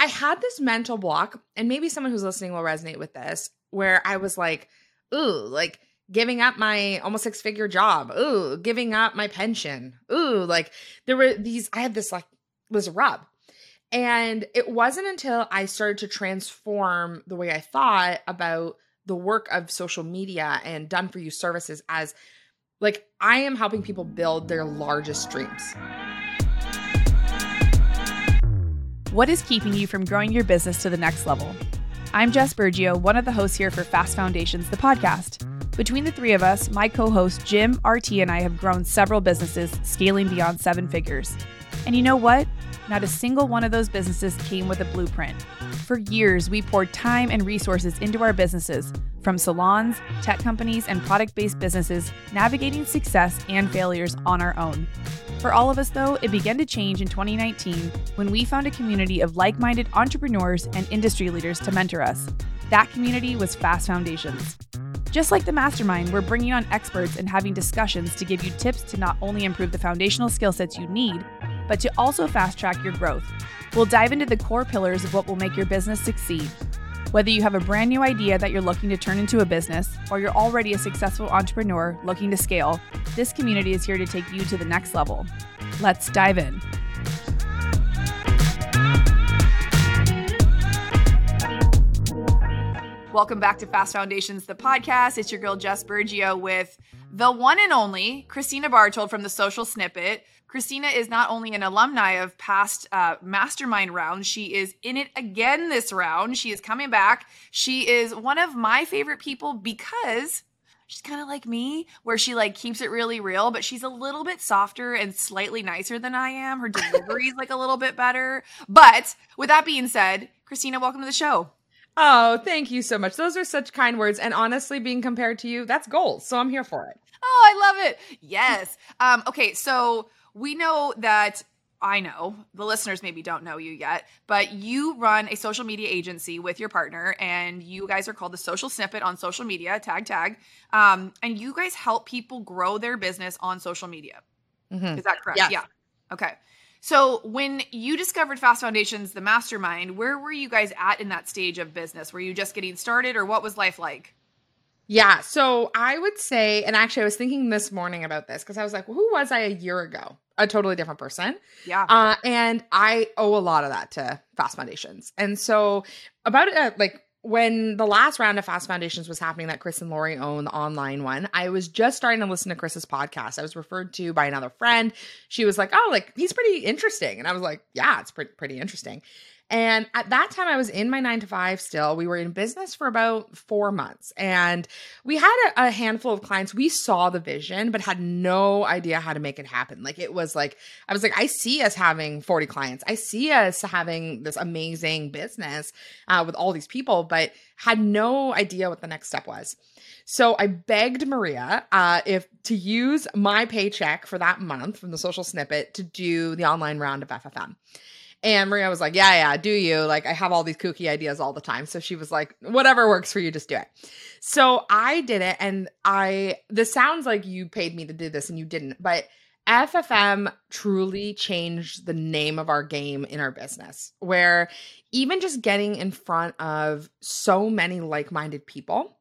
I had this mental block, and maybe someone who's listening will resonate with this, where I was like, ooh, like giving up my almost six figure job. Ooh, giving up my pension. Ooh, like there were these, I had this like, was a rub. And it wasn't until I started to transform the way I thought about the work of social media and done for you services as like I am helping people build their largest dreams. What is keeping you from growing your business to the next level? I'm Jess Burgio, one of the hosts here for Fast Foundations, the podcast. Between the three of us, my co host Jim, RT, and I have grown several businesses, scaling beyond seven figures. And you know what? Not a single one of those businesses came with a blueprint. For years, we poured time and resources into our businesses, from salons, tech companies, and product based businesses, navigating success and failures on our own. For all of us, though, it began to change in 2019 when we found a community of like minded entrepreneurs and industry leaders to mentor us. That community was Fast Foundations. Just like the mastermind, we're bringing on experts and having discussions to give you tips to not only improve the foundational skill sets you need, but to also fast track your growth. We'll dive into the core pillars of what will make your business succeed. Whether you have a brand new idea that you're looking to turn into a business, or you're already a successful entrepreneur looking to scale, this community is here to take you to the next level. Let's dive in. Welcome back to Fast Foundations, the podcast. It's your girl, Jess Burgio, with the one and only Kristina Bartold from the Social Snippet. Kristina is not only an alumni of past uh, mastermind rounds, she is in it again this round. She is coming back. She is one of my favorite people because she's kind of like me where she like keeps it really real but she's a little bit softer and slightly nicer than i am her delivery is like a little bit better but with that being said kristina welcome to the show Oh, thank you so much. Those are such kind words. And honestly, being compared to you, that's gold. So I'm here for it. Oh, I love it. Yes. Um, okay, so we know that I know the listeners maybe don't know you yet, but you run a social media agency with your partner, and you guys are called the Social Snippet on social media, tag tag. Um, and you guys help people grow their business on social media. Mm-hmm. Is that correct? Yes. Yeah. Okay. So when you discovered Fast Foundations, the mastermind, where were you guys at in that stage of business? Were you just getting started or what was life like? Yeah. So I would say, and actually I was thinking this morning about this because I was like, well, who was I a year ago? A totally different person. Yeah. Uh, and I owe a lot of that to Fast Foundations. And so about uh, like when the last round of Fast Foundations was happening, that Chris and Lori own, the online one, I was just starting to listen to Chris's podcast. I was referred to by another friend. She was like, "Oh, like he's pretty interesting," and I was like, "Yeah, it's pretty pretty interesting." And at that time, I was in my nine to five still. We were in business for about four months and we had a, a, handful of clients. We saw the vision, but had no idea how to make it happen. Like it was like, I was like, I see us having 40 clients. I see us having this amazing business uh, with all these people, but had no idea what the next step was. So I begged Maria uh, if to use my paycheck for that month from the social snippet to do the online round of FFM. And Maria was like, Yeah, yeah, do you? Like, I have all these kooky ideas all the time. So she was like, Whatever works for you, just do it. So I did it. And I, this sounds like you paid me to do this and you didn't, but FFM truly changed the name of our game in our business, where even just getting in front of so many like minded people.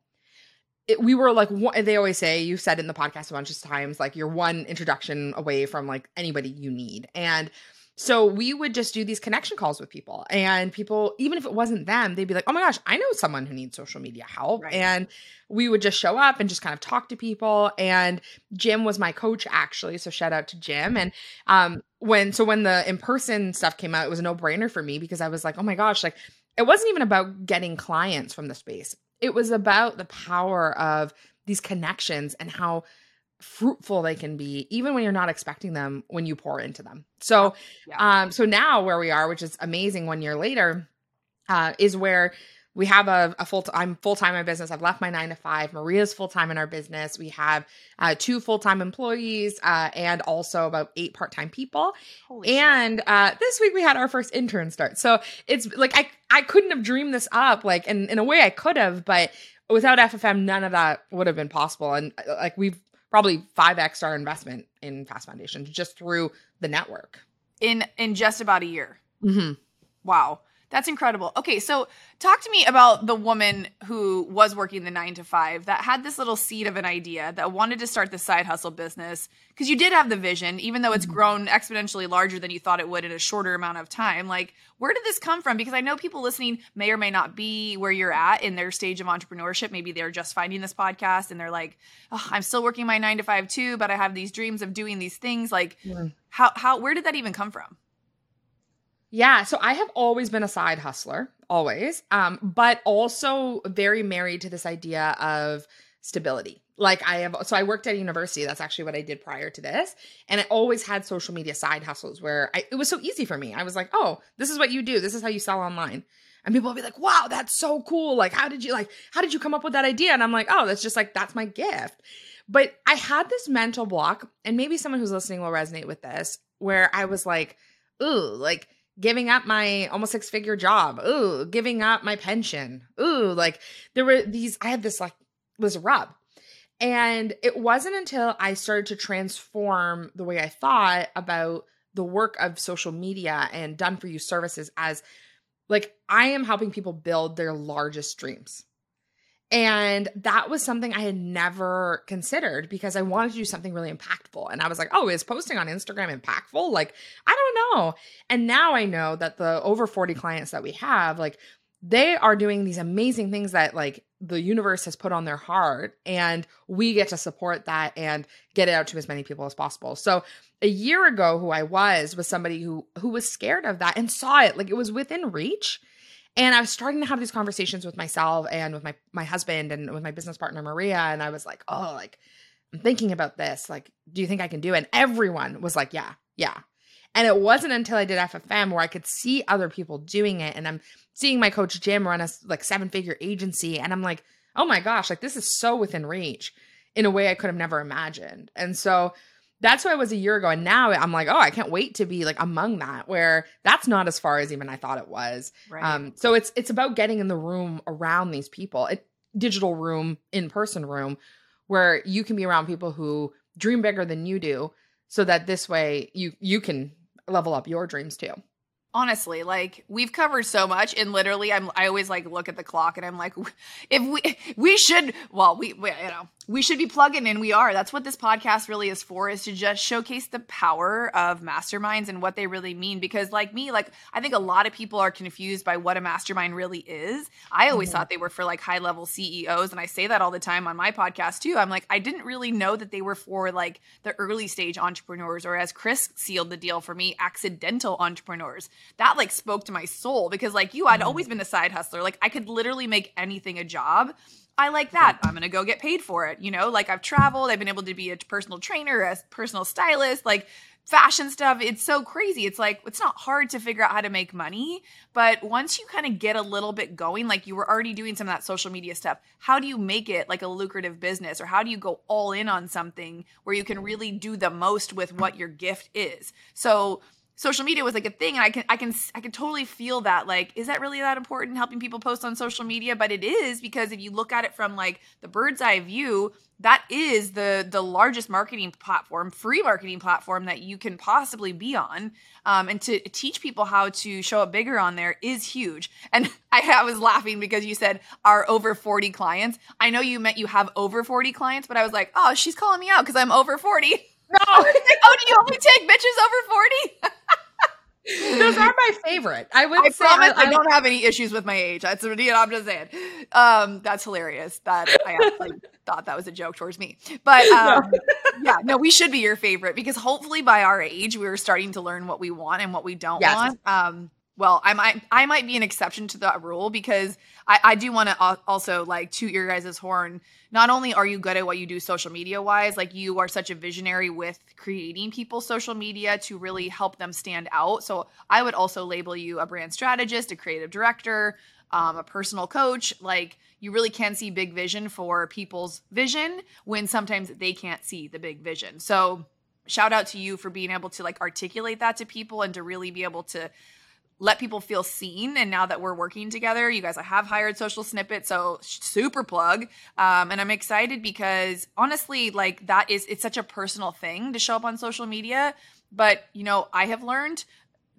It, we were like they always say you said in the podcast a bunch of times like you're one introduction away from like anybody you need and so we would just do these connection calls with people, and people, even if it wasn't them, they'd be like, "Oh my gosh, I know someone who needs social media help," right. and we would just show up and just kind of talk to people. And Jim was my coach actually, so shout out to Jim. And um, when so when the in person stuff came out, it was a no brainer for me because I was like, "Oh my gosh!" Like it wasn't even about getting clients from the space; it was about the power of these connections and how fruitful they can be even when you're not expecting them when you pour into them. So yeah. um so now where we are which is amazing one year later uh is where we have a, a full i'm full-time in business. I've left my nine to five. Maria's full-time in our business. We have uh, two full-time employees uh, and also about eight part-time people. Holy and uh, this week we had our first intern start. So it's like i i couldn't have dreamed this up like in, in a way i could have but without ffm none of that would have been possible. And uh, like we've probably 5x our investment in Fast Foundation just through the network. In in just about a year. Mm-hmm. Wow. That's incredible. Okay, so talk to me about the woman who was working the nine to five that had this little seed of an idea that wanted to start the side hustle business because you did have the vision, even though it's mm-hmm. grown exponentially larger than you thought it would in a shorter amount of time. Like, where did this come from? Because I know people listening may or may not be where you're at in their stage of entrepreneurship. Maybe they're just finding this podcast and they're like, oh, I'm still working my nine to five too, but I have these dreams of doing these things. Like, yeah. how, how, where did that even come from? Yeah, so I have always been a side hustler, always, um, but also very married to this idea of stability. Like I have, so I worked at a university. That's actually what I did prior to this, and I always had social media side hustles where I, it was so easy for me. I was like, "Oh, this is what you do. This is how you sell online." And people will be like, "Wow, that's so cool! Like, how did you like? How did you come up with that idea?" And I'm like, "Oh, that's just like that's my gift." But I had this mental block, and maybe someone who's listening will resonate with this, where I was like, "Ooh, like." Giving up my almost six figure job. Ooh, giving up my pension. Ooh, like there were these, I had this like, was a rub. And it wasn't until I started to transform the way I thought about the work of social media and done for you services as like I am helping people build their largest dreams. And that was something I had never considered because I wanted to do something really impactful. And I was like, oh, is posting on Instagram impactful? Like, I don't know. And now I know that the over 40 clients that we have, like, they are doing these amazing things that like the universe has put on their heart and we get to support that and get it out to as many people as possible. So a year ago who I was was somebody who who was scared of that and saw it like it was within reach and I was starting to have these conversations with myself and with my my husband and with my business partner Maria. And I was like, oh, like I'm thinking about this. Like, do you think I can do it? And everyone was like, yeah, yeah. And it wasn't until I did FFM where I could see other people doing it. And I'm seeing my coach Jim run a like seven figure agency. And I'm like, oh my gosh, like this is so within reach in a way I could have never imagined. And so that's who I was a year ago. And now I'm like, oh, I can't wait to be like among that, where that's not as far as even I thought it was. Right. Um, so it's it's about getting in the room around these people, a digital room, in person room, where you can be around people who dream bigger than you do, so that this way you you can level up your dreams too honestly like we've covered so much and literally i'm i always like look at the clock and i'm like if we we should well we, we, you know we should be plugging in we are. That's what this podcast really is for is to just showcase the power of masterminds and what they really mean. Because like me like i think a lot of people are confused by what a mastermind really is. I always mm-hmm. thought they were for like high level ceos and i say that all the time on my podcast too. I'm like i didn't really know that they were for like the early stage entrepreneurs or as chris sealed the deal for me accidental entrepreneurs. That like spoke to my soul because like you i'd mm-hmm. always been a side hustler. Like i could literally make anything a job I like that. I'm going to go get paid for it. You know, like I've traveled, I've been able to be a personal trainer, a personal stylist, like fashion stuff. It's so crazy. It's like, it's not hard to figure out how to make money. But once you kind of get a little bit going, like you were already doing some of that social media stuff, how do you make it like a lucrative business? Or how do you go all in on something where you can really do the most with what your gift is? So, social media was like a thing and i can i can i can totally feel that like is that really that important helping people post on social media? But it is because if you look at it from like the bird's eye view that is the the largest marketing platform free marketing platform that you can possibly be on. Um, and to teach people how to show up bigger on there is huge. And I, I was laughing because you said our over 40 clients? I know you meant you have over 40 clients but i was like oh she's calling me out because i'm over 40 no. oh, do you only take bitches over 40? My favorite. I would I say promise I, I, I, don't have any issues with my age. That's you know, I'm just saying. Um, that's hilarious. That I actually thought that was a joke towards me. But um, no. yeah, no, we should be your favorite because hopefully by our age we are starting to learn what we want and what we don't yes. want. Um, well, I might I might be an exception to that rule because I, I do want to also like toot your guys' horn. Not only are you good at what you do social media wise, like you are such a visionary with creating people's social media to really help them stand out. So I would also label you a brand strategist, a creative director, um, a personal coach. Like you really can see big vision for people's vision when sometimes they can't see the big vision. So shout out to you for being able to like articulate that to people and to really be able to let people feel seen. And now that we're working together, you guys I have hired social snippet, so super plug. Um, and I'm excited because honestly, like that is it's such a personal thing to show up on social media. But you know, I have learned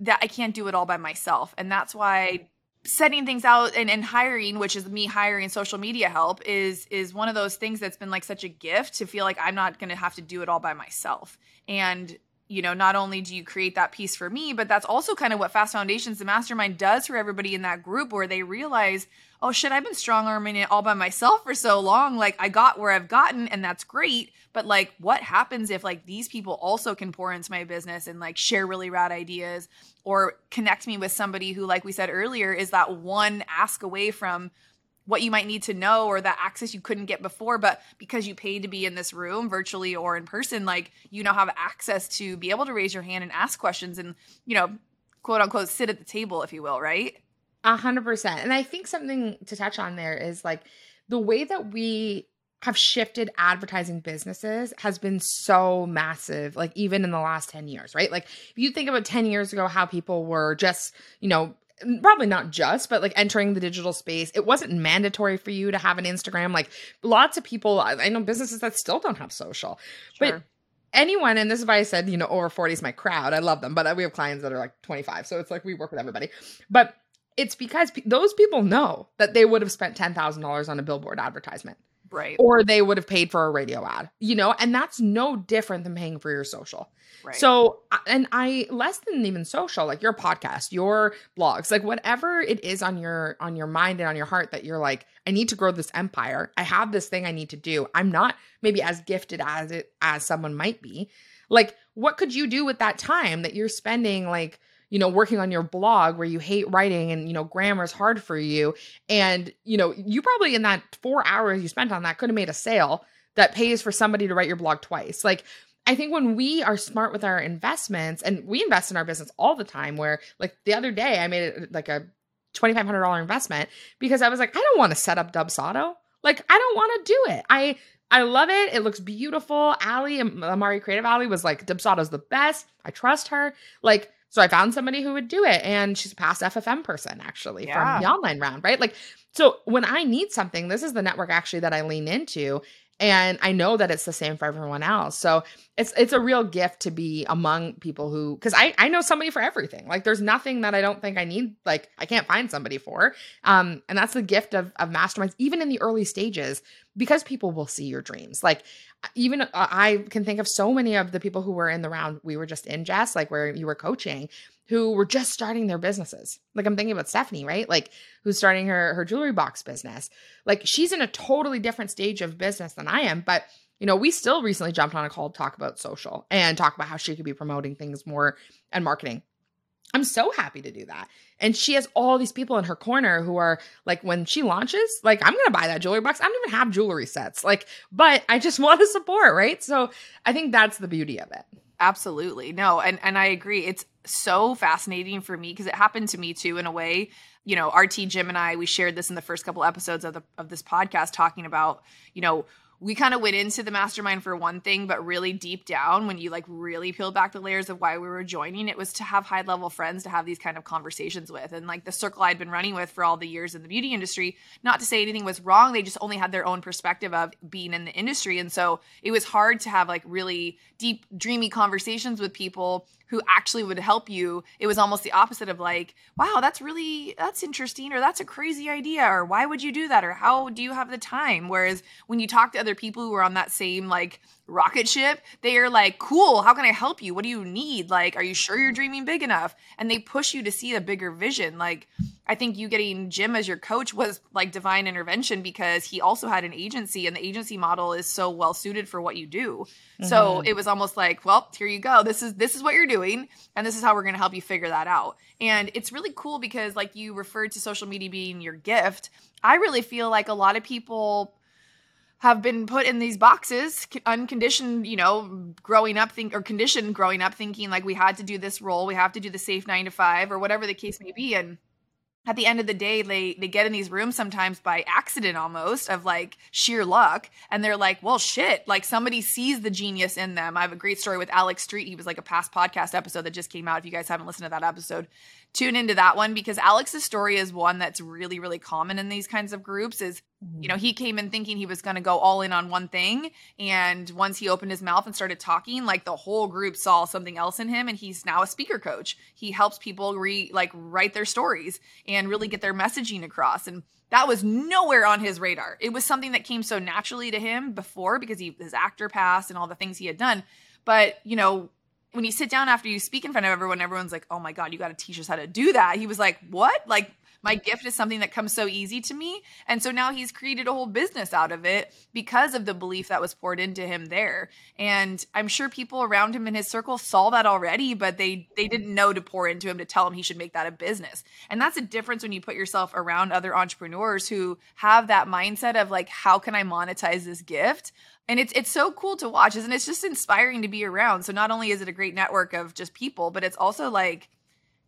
that I can't do it all by myself, and that's why setting things out and, and hiring which is me hiring social media help is is one of those things that's been like such a gift to feel like i'm not going to have to do it all by myself and you know not only do you create that piece for me but that's also kind of what fast foundations the mastermind does for everybody in that group where they realize oh shit i've been strong arming it all by myself for so long. Like i got where i've gotten and that's great. But like what happens if like these people also can pour into my business and like share really rad ideas or connect me with somebody who like we said earlier is that one ask away from what you might need to know or that access you couldn't get before but because you paid to be in this room virtually or in person like you now have access to be able to raise your hand and ask questions and you know quote unquote sit at the table if you will right? A hundred percent. And i think something to touch on there is like the way that we have shifted advertising businesses has been so massive like even in the last 10 years right? Like if you think about 10 years ago how people were just you know probably not just but like entering the digital space it wasn't mandatory for you to have an instagram. Like lots of people i know businesses that still don't have social sure. but anyone and this is why i said you know over 40 is my crowd. I love them but we have clients that are like 25 so it's like we work with everybody. But it's because those people know that they would have spent $10000 on a billboard advertisement Right. Or they would have paid for a radio ad, you know, and that's no different than paying for your social. Right. So, and I less than even social, like your podcast, your blogs, like whatever it is on your on your mind and on your heart that you're like, I need to grow this empire. I have this thing I need to do. I'm not maybe as gifted as it as someone might be. Like, what could you do with that time that you're spending like you know, working on your blog where you hate writing and, you know, grammar is hard for you. And, you know, you probably in that four hours you spent on that could have made a sale that pays for somebody to write your blog twice. Like, I think when we are smart with our investments and we invest in our business all the time, where like the other day I made it like a $2,500 investment because I was like, I don't want to set up Dubsado. Like, I don't want to do it. I, I love it. It looks beautiful. Allie, Amari Creative Allie was like, Dubsado's the best. I trust her. Like, so I found somebody who would do it. And she's a past FFM person, actually, yeah. from the online round, right? Like, so when I need something, this is the network actually that I lean into and i know that it's the same for everyone else. So it's it's a real gift to be among people who because i i know somebody for everything. Like there's nothing that i don't think i need like i can't find somebody for. Um and that's the gift of of masterminds even in the early stages because people will see your dreams. Like even uh, i can think of so many of the people who were in the round we were just in jess like where you were coaching who were just starting their businesses. Like I'm thinking about Stephanie, right? Like who's starting her her jewelry box business. Like she's in a totally different stage of business than I am, but you know, we still recently jumped on a call to talk about social and talk about how she could be promoting things more and marketing. I'm so happy to do that. And she has all these people in her corner who are like, when she launches, like, I'm going to buy that jewelry box. I don't even have jewelry sets. Like, but I just want to support, right? So I think that's the beauty of it. Absolutely. No, and and I agree. It's so fascinating for me because it happened to me too in a way. You know, RT Jim and I we shared this in the first couple episodes of the of this podcast talking about, you know, we kind of went into the mastermind for one thing, but really deep down, when you like really peel back the layers of why we were joining, it was to have high level friends to have these kind of conversations with. And like the circle I'd been running with for all the years in the beauty industry, not to say anything was wrong, they just only had their own perspective of being in the industry. And so it was hard to have like really deep, dreamy conversations with people who actually would help you it was almost the opposite of like wow that's really that's interesting or that's a crazy idea or why would you do that? or how do you have the time? Whereas when you talk to other people who are on that same like rocket ship they are like cool how can i help you what do you need like are you sure you're dreaming big enough and they push you to see a bigger vision like I think you getting Jim as your coach was like divine intervention because he also had an agency and the agency model is so well suited for what you do. Mm-hmm. So it was almost like, well, here you go. This is this is what you're doing and this is how we're going to help you figure that out. And it's really cool because like you referred to social media being your gift. I really feel like a lot of people have been put in these boxes unconditioned you know growing up think or conditioned growing up thinking like we had to do this role we have to do the safe 9 to 5 or whatever the case may be. And at the end of the day they they get in these rooms sometimes by accident almost of like sheer luck. And they're like well shit like somebody sees the genius in them. I have a great story with alex street. He was like a past podcast episode that just came out if you guys haven't listened to that episode. Tune into that one because Alex's story is one that's really, really common in these kinds of groups. Is Mm-hmm. you know, he came in thinking he was going to go all in on one thing. And once he opened his mouth and started talking, like the whole group saw something else in him. And he's now a speaker coach. He helps people re like write their stories and really get their messaging across. And that was nowhere on his radar. It was something that came so naturally to him before because he his actor past and all the things he had done. But, you know, when you sit down after you speak in front of everyone, everyone's like, oh my God, you got to teach us how to do that. He was like, what? Like, my gift is something that comes so easy to me. And so now he's created a whole business out of it because of the belief that was poured into him there. And I'm sure people around him in his circle saw that already, but they they didn't know to pour into him to tell him he should make that a business. And that's a difference when you put yourself around other entrepreneurs who have that mindset of like, how can I monetize this gift? and it's it's so cool to watch and it's just inspiring to be around so not only is it a great network of just people but it's also like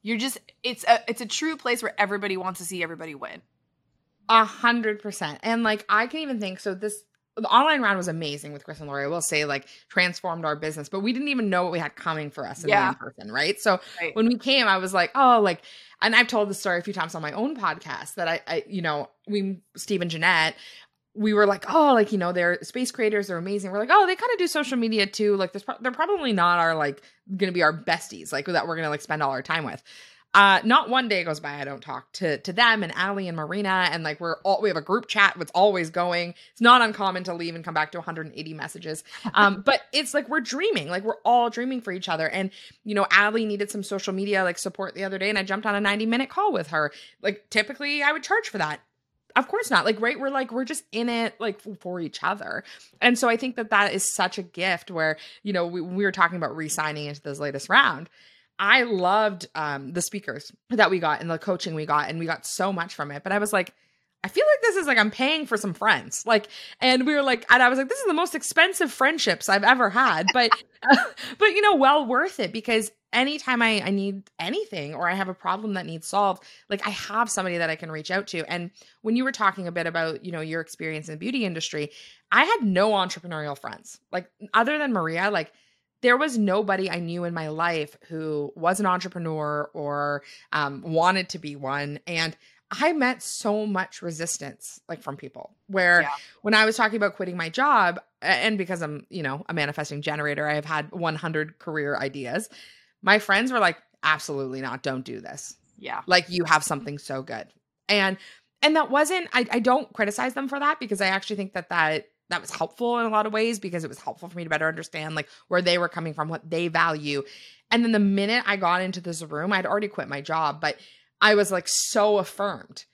you're just it's a it's a true place where everybody wants to see everybody win. A hundred percent. And like I can even think so this the online round was amazing with Chris and Lori. I will say, like, transformed our business, but we didn't even know what we had coming for us in yeah. person, right? So right. when we came, I was like, oh, like, and I've told the story a few times on my own podcast that I, I, you know, we Steve and Jeanette, we were like, oh, like you know, they're space creators, they're amazing. We're like, oh, they kind of do social media too. Like, pro- they're probably not our like gonna be our besties, like that we're gonna like spend all our time with. Uh, not one day goes by I don't talk to to them and Allie and Marina, and like we're all we have a group chat that's always going. It's not uncommon to leave and come back to 180 messages. Um, but it's like we're dreaming, like we're all dreaming for each other. And you know, Allie needed some social media like support the other day, and I jumped on a 90 minute call with her. Like typically, I would charge for that of course not like right we're like we're just in it like for each other. And so i think that that is such a gift where you know we, we were talking about re-signing into this latest round i loved um the speakers that we got and the coaching we got and we got so much from it. But i was like I feel like this is like I'm paying for some friends. Like, and we were like, and I was like, this is the most expensive friendships I've ever had, but, but you know, well worth it because anytime I, I need anything or I have a problem that needs solved, like I have somebody that I can reach out to. And when you were talking a bit about, you know, your experience in the beauty industry, I had no entrepreneurial friends. Like, other than Maria, like, there was nobody I knew in my life who was an entrepreneur or um, wanted to be one. And I met so much resistance like from people where yeah. when I was talking about quitting my job and because I'm, you know, a manifesting generator, I have had 100 career ideas. My friends were like, absolutely not. Don't do this. Yeah. Like you have something so good. And, and that wasn't, I, I don't criticize them for that because I actually think that that, that was helpful in a lot of ways because it was helpful for me to better understand like where they were coming from, what they value. And then the minute I got into this room, I'd already quit my job, but I was like so affirmed.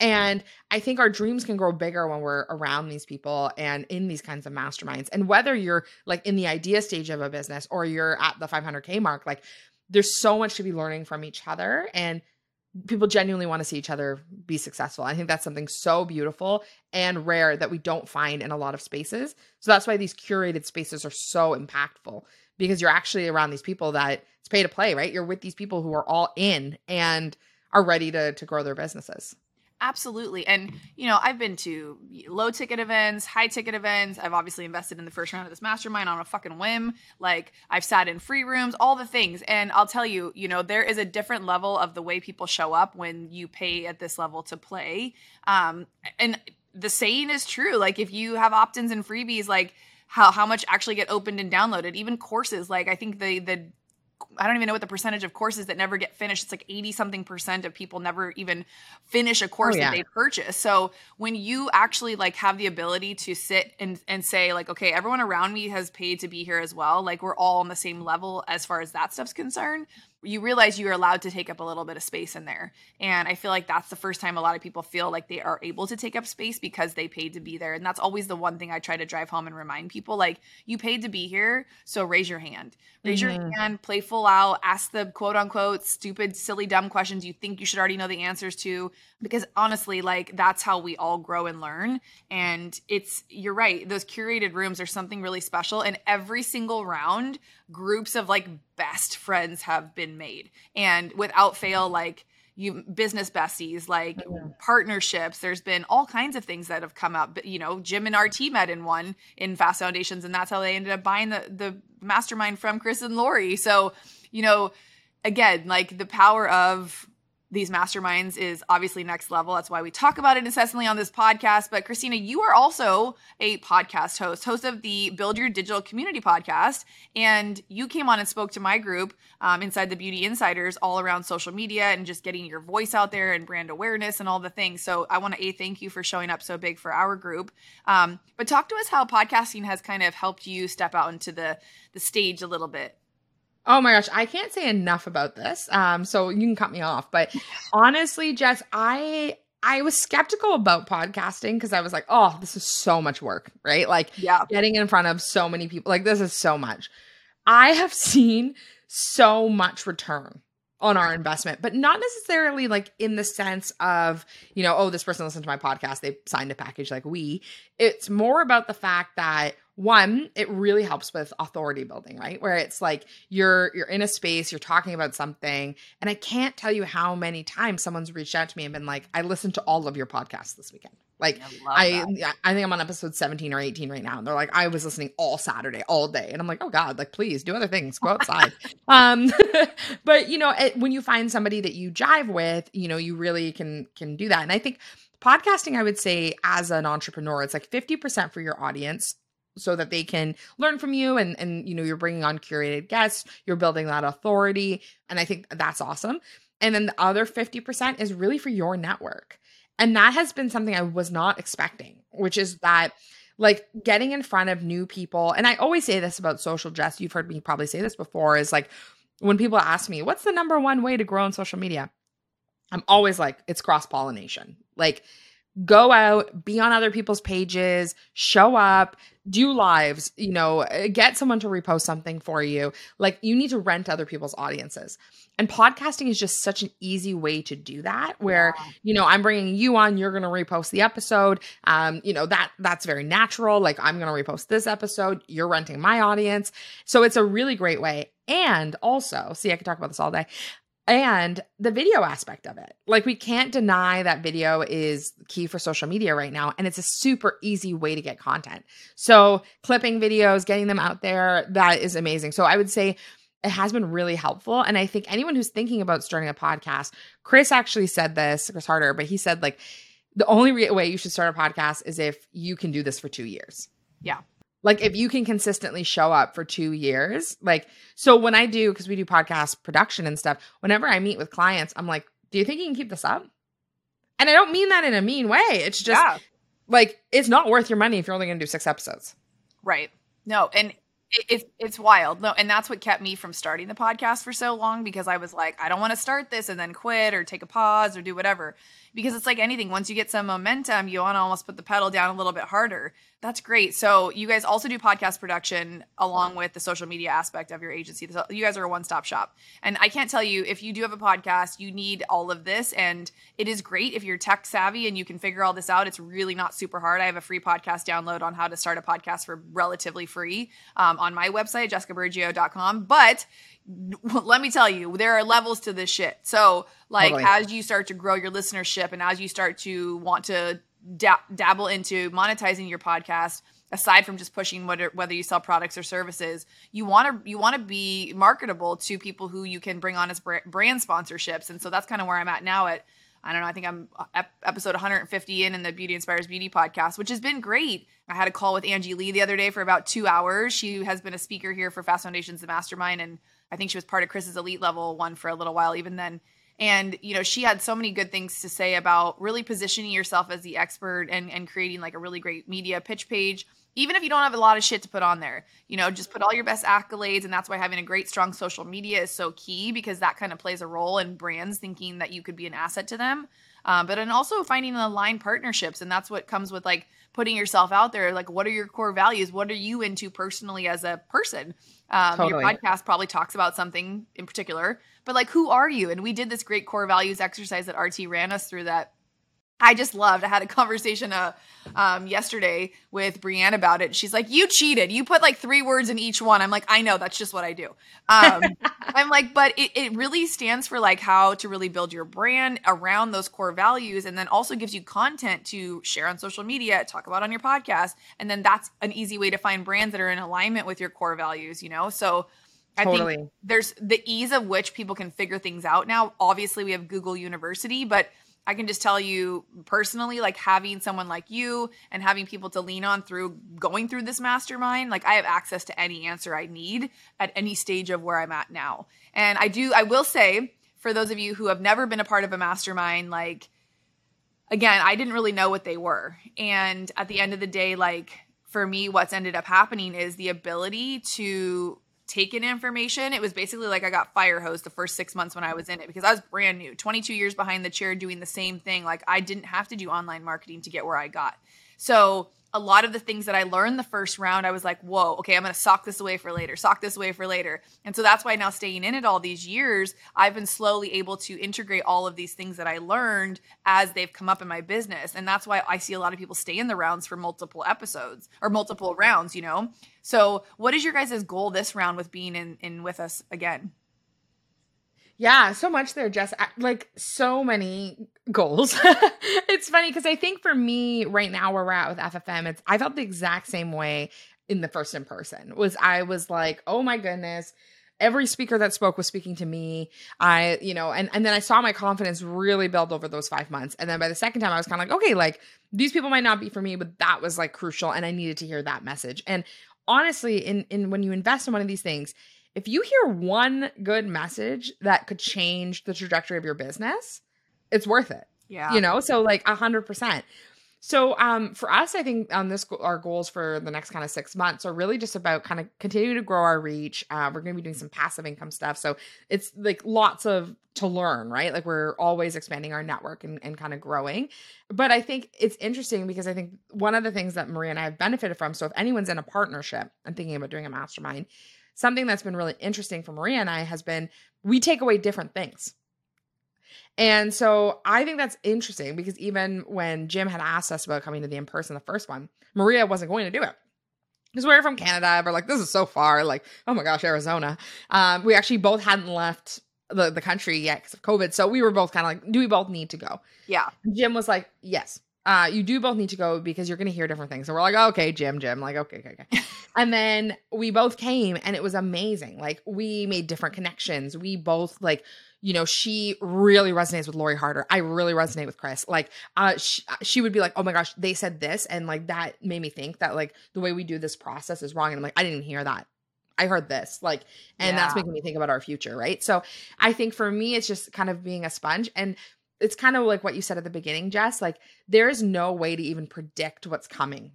And I think our dreams can grow bigger when we're around these people and in these kinds of masterminds. And whether you're like in the idea stage of a business or you're at the 500K mark, like there's so much to be learning from each other. And people genuinely want to see each other be successful. I think that's something so beautiful and rare that we don't find in a lot of spaces. So that's why these curated spaces are so impactful because you're actually around these people that it's pay to play, right? You're with these people who are all in and are ready to to grow their businesses. Absolutely. And, you know, I've been to low ticket events, high ticket events. I've obviously invested in the first round of this mastermind on a fucking whim. Like, I've sat in free rooms, all the things. And I'll tell you, you know, there is a different level of the way people show up when you pay at this level to play. Um, and the saying is true. Like, if you have opt ins and freebies, like, how, how much actually get opened and downloaded even courses like i think the the I don't even know what the percentage of courses that never get finished. It's like 80 something percent of people never even finish a oh, course oh, yeah. that they purchase. So when you actually like have the ability to sit and, and say like, okay, everyone around me has paid to be here as well. Like we're all on the same level as far as that stuff's concerned you realize you're allowed to take up a little bit of space in there. And I feel like that's the first time a lot of people feel like they are able to take up space because they paid to be there. And that's always the one thing I try to drive home and remind people like, you paid to be here, so raise your hand. Raise mm-hmm. your hand, play full out, ask the quote unquote stupid, silly, dumb questions you think you should already know the answers to. Because honestly, like, that's how we all grow and learn. And it's, you're right, those curated rooms are something really special. And every single round, groups of like best friends have been made. And without fail like you business besties like mm-hmm. partnerships there's been all kinds of things that have come up. But you know jim and rt met in one in fast foundations and that's how they ended up buying the the mastermind from chris and lori. So you know again, like the power of these masterminds is obviously next level. That's why we talk about it incessantly on this podcast. But Kristina, you are also a podcast host, host of the Build Your Digital Community podcast. And you came on and spoke to my group um, inside the Beauty Insiders all around social media and just getting your voice out there and brand awareness and all the things. So I want to A, thank you for showing up so big for our group. Um, but talk to us how podcasting has kind of helped you step out into the, the stage a little bit. Oh my gosh, I can't say enough about this. Um, so you can cut me off. But honestly, Jess, I I was skeptical about podcasting because I was like, oh, this is so much work, right? Like yeah. getting in front of so many people. Like this is so much. I have seen so much return on our investment, but not necessarily like in the sense of, you know, oh, this person listened to my podcast, they signed a package like we. It's more about the fact that one it really helps with authority building right where it's like you're you're in a space you're talking about something and i can't tell you how many times someone's reached out to me and been like i listened to all of your podcasts this weekend like I, I, I think I'm on episode 17 or 18 right now. And they're like, I was listening all Saturday, all day. And I'm like, oh God, like please do other things, go outside. um, but you know, it, when you find somebody that you jive with, you know, you really can can do that. And I think podcasting, I would say, as an entrepreneur, it's like 50% for your audience, so that they can learn from you and and you know you're bringing on curated guests you're building that authority and i think that's awesome. And then the other 50% is really for your network. And that has been something i was not expecting which is that like getting in front of new people and i always say this about social jess you've heard me probably say this before is like when people ask me what's the number one way to grow on social media? I'm always like it's cross pollination like go out, be on other people's pages, show up, do lives, you know, uh, get someone to repost something for you. Like you need to rent other people's audiences. And podcasting is just such an easy way to do that where, yeah. you know, I'm bringing you on, you're going to repost the episode. Um, you know, that that's very natural. Like I'm going to repost this episode, you're renting my audience. So it's a really great way. And also, see, I could talk about this all day and the video aspect of it. Like we can't deny that video is key for social media right now and it's a super easy way to get content. So clipping videos, getting them out there, that is amazing. So I would say it has been really helpful and I think anyone who's thinking about starting a podcast, Chris actually said this, Chris Harder, but he said like the only re- way you should start a podcast is if you can do this for 2 years. Yeah. Like if you can consistently show up for two years, like so when I do because we do podcast production and stuff, whenever I meet with clients, I'm like, do you think you can keep this up? And I don't mean that in a mean way. It's just yeah. like it's not worth your money if you're only going to do six episodes. Right. No, and it's it's wild. No, and that's what kept me from starting the podcast for so long because I was like, I don't want to start this and then quit or take a pause or do whatever because it's like anything. Once you get some momentum, you want to almost put the pedal down a little bit harder. That's great. So you guys also do podcast production along with the social media aspect of your agency. So you guys are a one-stop shop. And I can't tell you if you do have a podcast, you need all of this. And it is great if you're tech savvy and you can figure all this out. It's really not super hard. I have a free podcast download on how to start a podcast for relatively free um, on my website, jessicaburgio.com. But let me tell you, there are levels to this shit. So, like, totally. as you start to grow your listenership and as you start to want to da- dabble into monetizing your podcast, aside from just pushing whether, whether you sell products or services, you want to you want to be marketable to people who you can bring on as brand sponsorships. And so that's kind of where I'm at now. At I don't know, I think I'm uh, episode 150 in in the Beauty Inspires Beauty podcast, which has been great. I had a call with Angie Lee the other day for about two hours. She has been a speaker here for Fast Foundations, the Mastermind, and I think she was part of Chris's elite level one for a little while, even then. And, you know, she had so many good things to say about really positioning yourself as the expert and, and creating like a really great media pitch page. Even if you don't have a lot of shit to put on there, you know, just put all your best accolades. And that's why having a great, strong social media is so key because that kind of plays a role in brands thinking that you could be an asset to them. Um, but and also finding aligned partnerships. And that's what comes with like putting yourself out there. Like, what are your core values? What are you into personally as a person? Um, totally. Your podcast probably talks about something in particular, but like, who are you? And we did this great core values exercise that RT ran us through that I just loved. I had a conversation uh, um, yesterday with Brienne about it. She's like, "You cheated. You put like three words in each one." I'm like, "I know. That's just what I do." Um, I'm like, but it, it really stands for like how to really build your brand around those core values, and then also gives you content to share on social media, talk about on your podcast, and then that's an easy way to find brands that are in alignment with your core values. You know, so I totally. think there's the ease of which people can figure things out now. Obviously, we have Google University, but I can just tell you personally, like having someone like you and having people to lean on through going through this mastermind, like I have access to any answer I need at any stage of where I'm at now. And I do, I will say, for those of you who have never been a part of a mastermind, like, again, I didn't really know what they were. And at the end of the day, like, for me, what's ended up happening is the ability to taken information. It was basically like I got fire hosed the first six months when I was in it because I was brand new, 22 years behind the chair doing the same thing. Like I didn't have to do online marketing to get where I got. So a lot of the things that I learned the first round, I was like, whoa, okay, I'm going to sock this away for later, sock this away for later. And so that's why now staying in it all these years, I've been slowly able to integrate all of these things that I learned as they've come up in my business. And that's why I see a lot of people stay in the rounds for multiple episodes or multiple rounds, you know? So what is your guys' goal this round with being in, in with us again? Yeah, so much there, Jess. Like so many goals. it's funny because I think for me right now where we're at with FFM, it's I felt the exact same way in the first in person. Was I was like, oh my goodness, every speaker that spoke was speaking to me. I, you know, and and then I saw my confidence really build over those five months. And then by the second time, I was kind of like, okay, like these people might not be for me, but that was like crucial, and I needed to hear that message. And honestly, in in when you invest in one of these things if you hear one good message that could change the trajectory of your business, it's worth it. Yeah. You know, so like a hundred percent. So um for us, I think on this our goals for the next kind of six months are really just about kind of continuing to grow our reach. Uh, we're gonna be doing some passive income stuff. So it's like lots of to learn, right? Like we're always expanding our network and, and kind of growing. But I think it's interesting because I think one of the things that Maria and I have benefited from. So if anyone's in a partnership and thinking about doing a mastermind, something that's been really interesting for Maria and I has been we take away different things. And so I think that's interesting because even when Jim had asked us about coming to the in person, the first one, Maria wasn't going to do it. Because we're from Canada, we're like, this is so far. Like, oh my gosh, Arizona. Um, we actually both hadn't left the, the country yet because of COVID. So we were both kind of like, do we both need to go? Yeah. Jim was like, yes uh, you do both need to go because you're going to hear different things. So we're like, okay, Jim, Jim, like, okay, okay, okay. and then we both came and it was amazing. Like, we made different connections. We both, like, you know, she really resonates with Lori Harder. I really resonate with Chris. Like, uh, she, she would be like, oh my gosh, they said this. And like, that made me think that, like, the way we do this process is wrong. And I'm like, I didn't hear that. I heard this, like, and yeah. that's making me think about our future, right? So I think for me, it's just kind of being a sponge. And it's kind of like what you said at the beginning, Jess. Like there is no way to even predict what's coming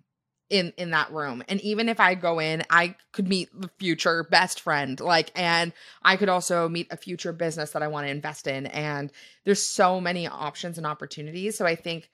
in in that room. And even if I go in, I could meet the future best friend, like, and I could also meet a future business that I want to invest in. And there's so many options and opportunities. So I think,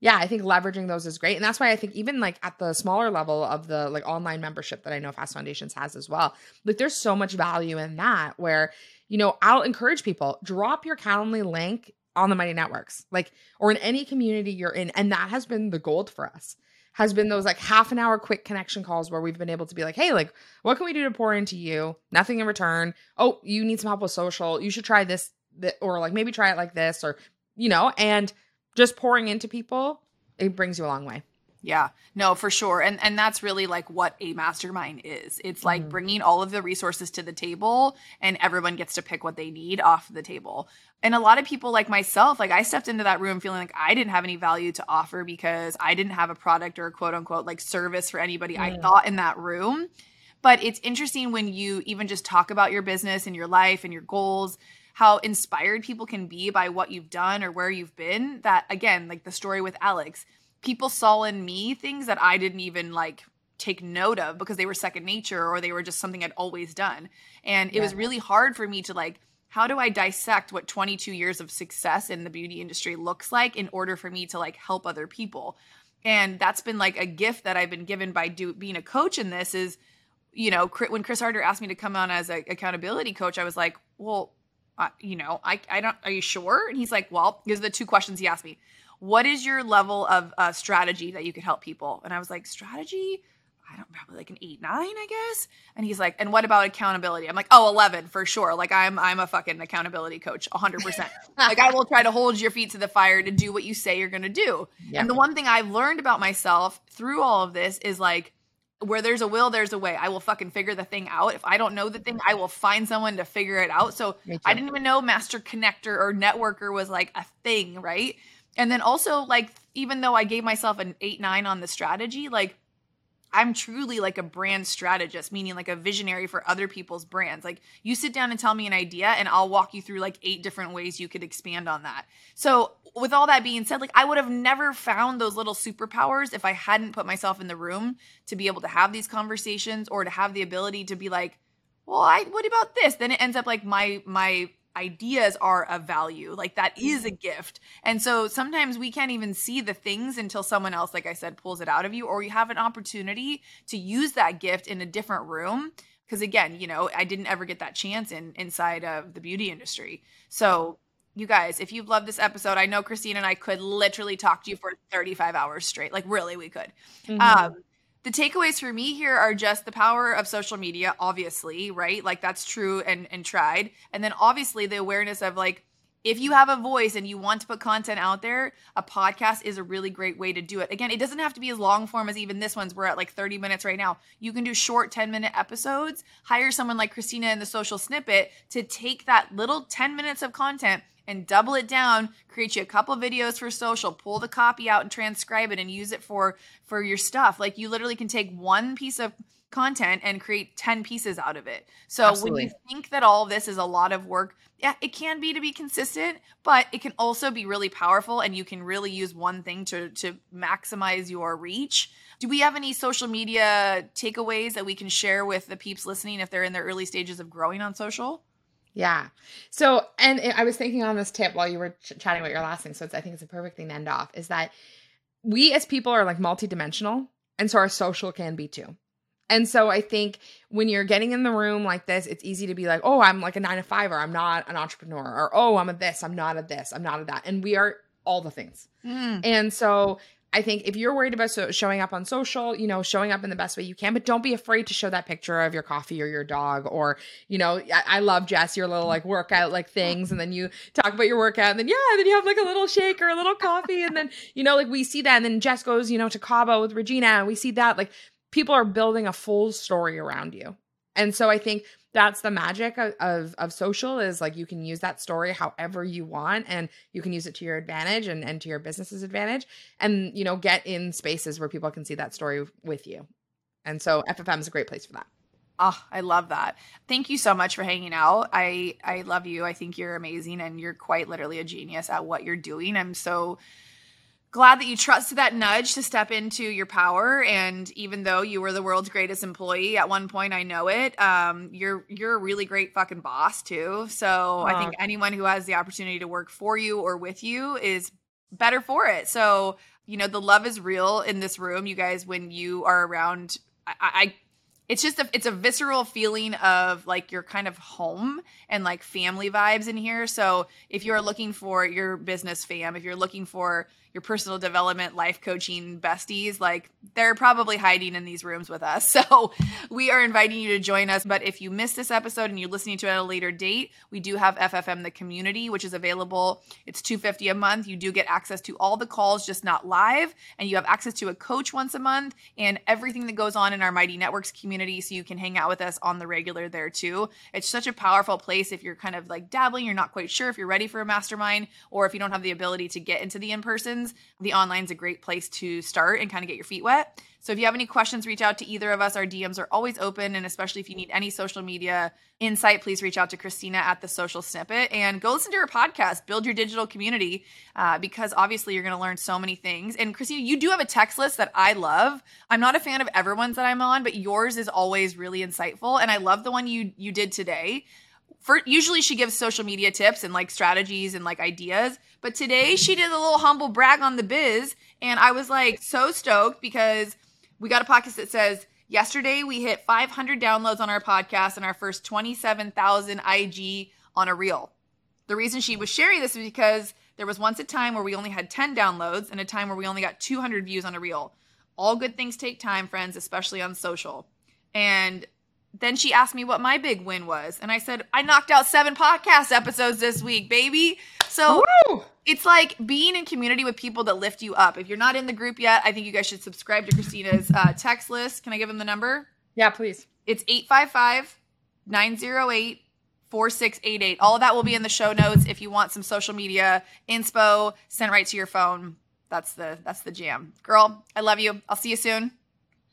yeah, I think leveraging those is great. And that's why I think even like at the smaller level of the like online membership that I know Fast Foundations has as well, like there's so much value in that where you know, I'll encourage people drop your Calendly link on the Mighty Networks, like, or in any community you're in. And that has been the gold for us, has been those like half an hour quick connection calls where we've been able to be like, hey, like, what can we do to pour into you? Nothing in return. Oh, you need some help with social. You should try this, th- or like maybe try it like this, or, you know, and just pouring into people, it brings you a long way. Yeah, no, for sure. And and that's really like what a mastermind is. It's like mm bringing all of the resources to the table and everyone gets to pick what they need off the table. And a lot of people like myself, like I stepped into that room feeling like I didn't have any value to offer because I didn't have a product or a quote unquote like service for anybody I thought in that room. But it's interesting when you even just talk about your business and your life and your goals how inspired people can be by what you've done or where you've been. That again, like the story with Alex, people saw in me things that I didn't even like take note of because they were second nature or they were just something I'd always done. And it yeah. was really hard for me to like how do I dissect what 22 years of success in the beauty industry looks like in order for me to like help other people? And that's been like a gift that I've been given by do, being a coach in this is you know, when Chris Harder asked me to come on as an accountability coach, I was like, well, you know, I, I don't, are you sure? And he's like, well, these are the two questions he asked me what is your level of uh, strategy that you could help people? And I was like, strategy? I don't probably like an eight, nine, I guess. And he's like, and what about accountability? I'm like, oh, 11 for sure. Like I'm, I'm a fucking accountability coach, hundred percent. Like I will try to hold your feet to the fire to do what you say you're going to do. And the one thing I've learned about myself through all of this is like, where there's a will, there's a way. I will fucking figure the thing out. If I don't know the thing, I will find someone to figure it out. So I didn't even know master connector or networker was like a thing, right? And then also, like, even though I gave myself an eight, nine on the strategy, like, I'm truly like a brand strategist, meaning like a visionary for other people's brands. Like you sit down and tell me an idea and I'll walk you through like eight different ways you could expand on that. So, with all that being said, like I would have never found those little superpowers if I hadn't put myself in the room to be able to have these conversations or to have the ability to be like, well, I what about this? Then it ends up like my my ideas are of value. Like that is a mm-hmm. gift. And so sometimes we can't even see the things until someone else, like I said, pulls it out of you, or you have an opportunity to use that gift in a different room. Because again, you know, I didn't ever get that chance in inside of the beauty industry. So you guys, if you've loved this episode, I know Christine and I could literally talk to you for 35 hours straight. Like really, we could. Mm-hmm. Um, the takeaways for me here are just the power of social media obviously right? Like that's true and and tried. And then obviously the awareness of like if you have a voice and you want to put content out there a podcast is a really great way to do it. Again it doesn't have to be as long form as even this one's. We're at like 30 minutes right now. You can do short 10 minute episodes. Hire someone like Kristina in the Social Snippet to take that little 10 minutes of content and double it down create you a couple videos for social pull the copy out and transcribe it and use it for for your stuff. Like you literally can take one piece of content and create 10 pieces out of it. So Absolutely. when you think that all of this is a lot of work yeah it can be to be consistent but it can also be really powerful and you can really use one thing to to maximize your reach. Do we have any social media takeaways that we can share with the peeps listening if they're in their early stages of growing on social yeah. So, and I was thinking on this tip while you were ch- chatting about your last thing. So, it's, I think it's a perfect thing to end off is that we as people are like multidimensional. And so our social can be too. And so I think when you're getting in the room like this, it's easy to be like, oh, I'm like a nine to five, or I'm not an entrepreneur, or oh, I'm a this, I'm not a this, I'm not a that. And we are all the things. Mm. And so I think if you're worried about so showing up on social, you know, showing up in the best way you can, but don't be afraid to show that picture of your coffee or your dog. Or, you know, I, I love Jess, your little like workout like things. And then you talk about your workout and then, yeah, and then you have like a little shake or a little coffee. And then, you know, like we see that. And then Jess goes, you know, to Cabo with Regina and we see that. Like people are building a full story around you. And so I think that's the magic of, of, of social is like you can use that story however you want and you can use it to your advantage and, and to your business's advantage and you know get in spaces where people can see that story with you and so FFM is a great place for that Oh, I love that. Thank you so much for hanging out. I I love you. I think you're amazing and you're quite literally a genius at what you're doing. I'm so glad that you trusted that nudge to step into your power. And even though you were the world's greatest employee at one point i know it um, you're you're a really great fucking boss too. So i think anyone who has the opportunity to work for you or with you is better for it. So you know the love is real in this room you guys when you are around. I, I it's just a it's a visceral feeling of like you're kind of home and like family vibes in here. So if you're looking for your business fam if you're looking for your personal development, life coaching besties, like they're probably hiding in these rooms with us. So we are inviting you to join us. But if you missed this episode and you're listening to it at a later date, we do have FFM the community, which is available. It's 250 a month. You do get access to all the calls, just not live, and you have access to a coach once a month and everything that goes on in our Mighty Networks community. So you can hang out with us on the regular there too. It's such a powerful place if you're kind of like dabbling, you're not quite sure if you're ready for a mastermind or if you don't have the ability to get into the in persons the online is a great place to start and kind of get your feet wet. So if you have any questions, reach out to either of us. Our DMs are always open. And especially if you need any social media insight, please reach out to Kristina at the Social Snippet and go listen to her podcast, Build Your Digital Community, uh, because obviously you're going to learn so many things. And Kristina, you do have a text list that I love. I'm not a fan of everyone's that I'm on, but yours is always really insightful. And I love the one you you did today for usually she gives social media tips and like strategies and like ideas but today she did a little humble brag on the biz and i was like so stoked because we got a podcast that says yesterday we hit 500 downloads on our podcast and our first 27000 ig on a reel. The reason she was sharing this is because there was once a time where we only had 10 downloads and a time where we only got 200 views on a reel. All good things take time friends especially on social. And then she asked me what my big win was. And I said, I knocked out seven podcast episodes this week, baby. So it's like being in community with people that lift you up. If you're not in the group yet, I think you guys should subscribe to Kristina's uh, text list. Can I give them the number? Yeah, please. It's 855 908 4688. All of that will be in the show notes if you want some social media inspo sent right to your phone. That's the that's the jam. Girl, I love you. I'll see you soon.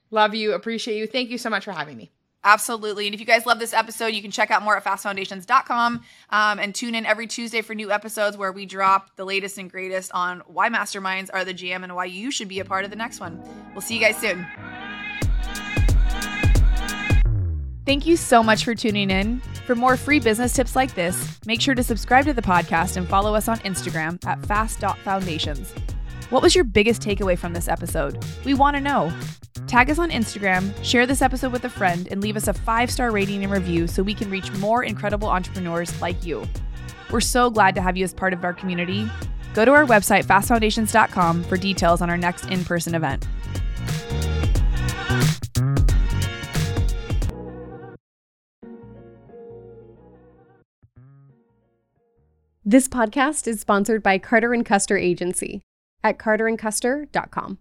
Love you, appreciate you. Thank you so much for having me. Absolutely. And if you guys love this episode, you can check out more at fastfoundations.com um, and tune in every Tuesday for new episodes where we drop the latest and greatest on why masterminds are the jam and why you should be a part of the next one. We'll see you guys soon. Thank you so much for tuning in. For more free business tips like this, make sure to subscribe to the podcast and follow us on Instagram at fast.foundations. What was your biggest takeaway from this episode? We want to know. Tag us on Instagram, share this episode with a friend, and leave us a five star rating and review so we can reach more incredible entrepreneurs like you. We're so glad to have you as part of our community. Go to our website, fastfoundations.com, for details on our next in person event. This podcast is sponsored by Carter and Custer Agency at carterandcuster.com.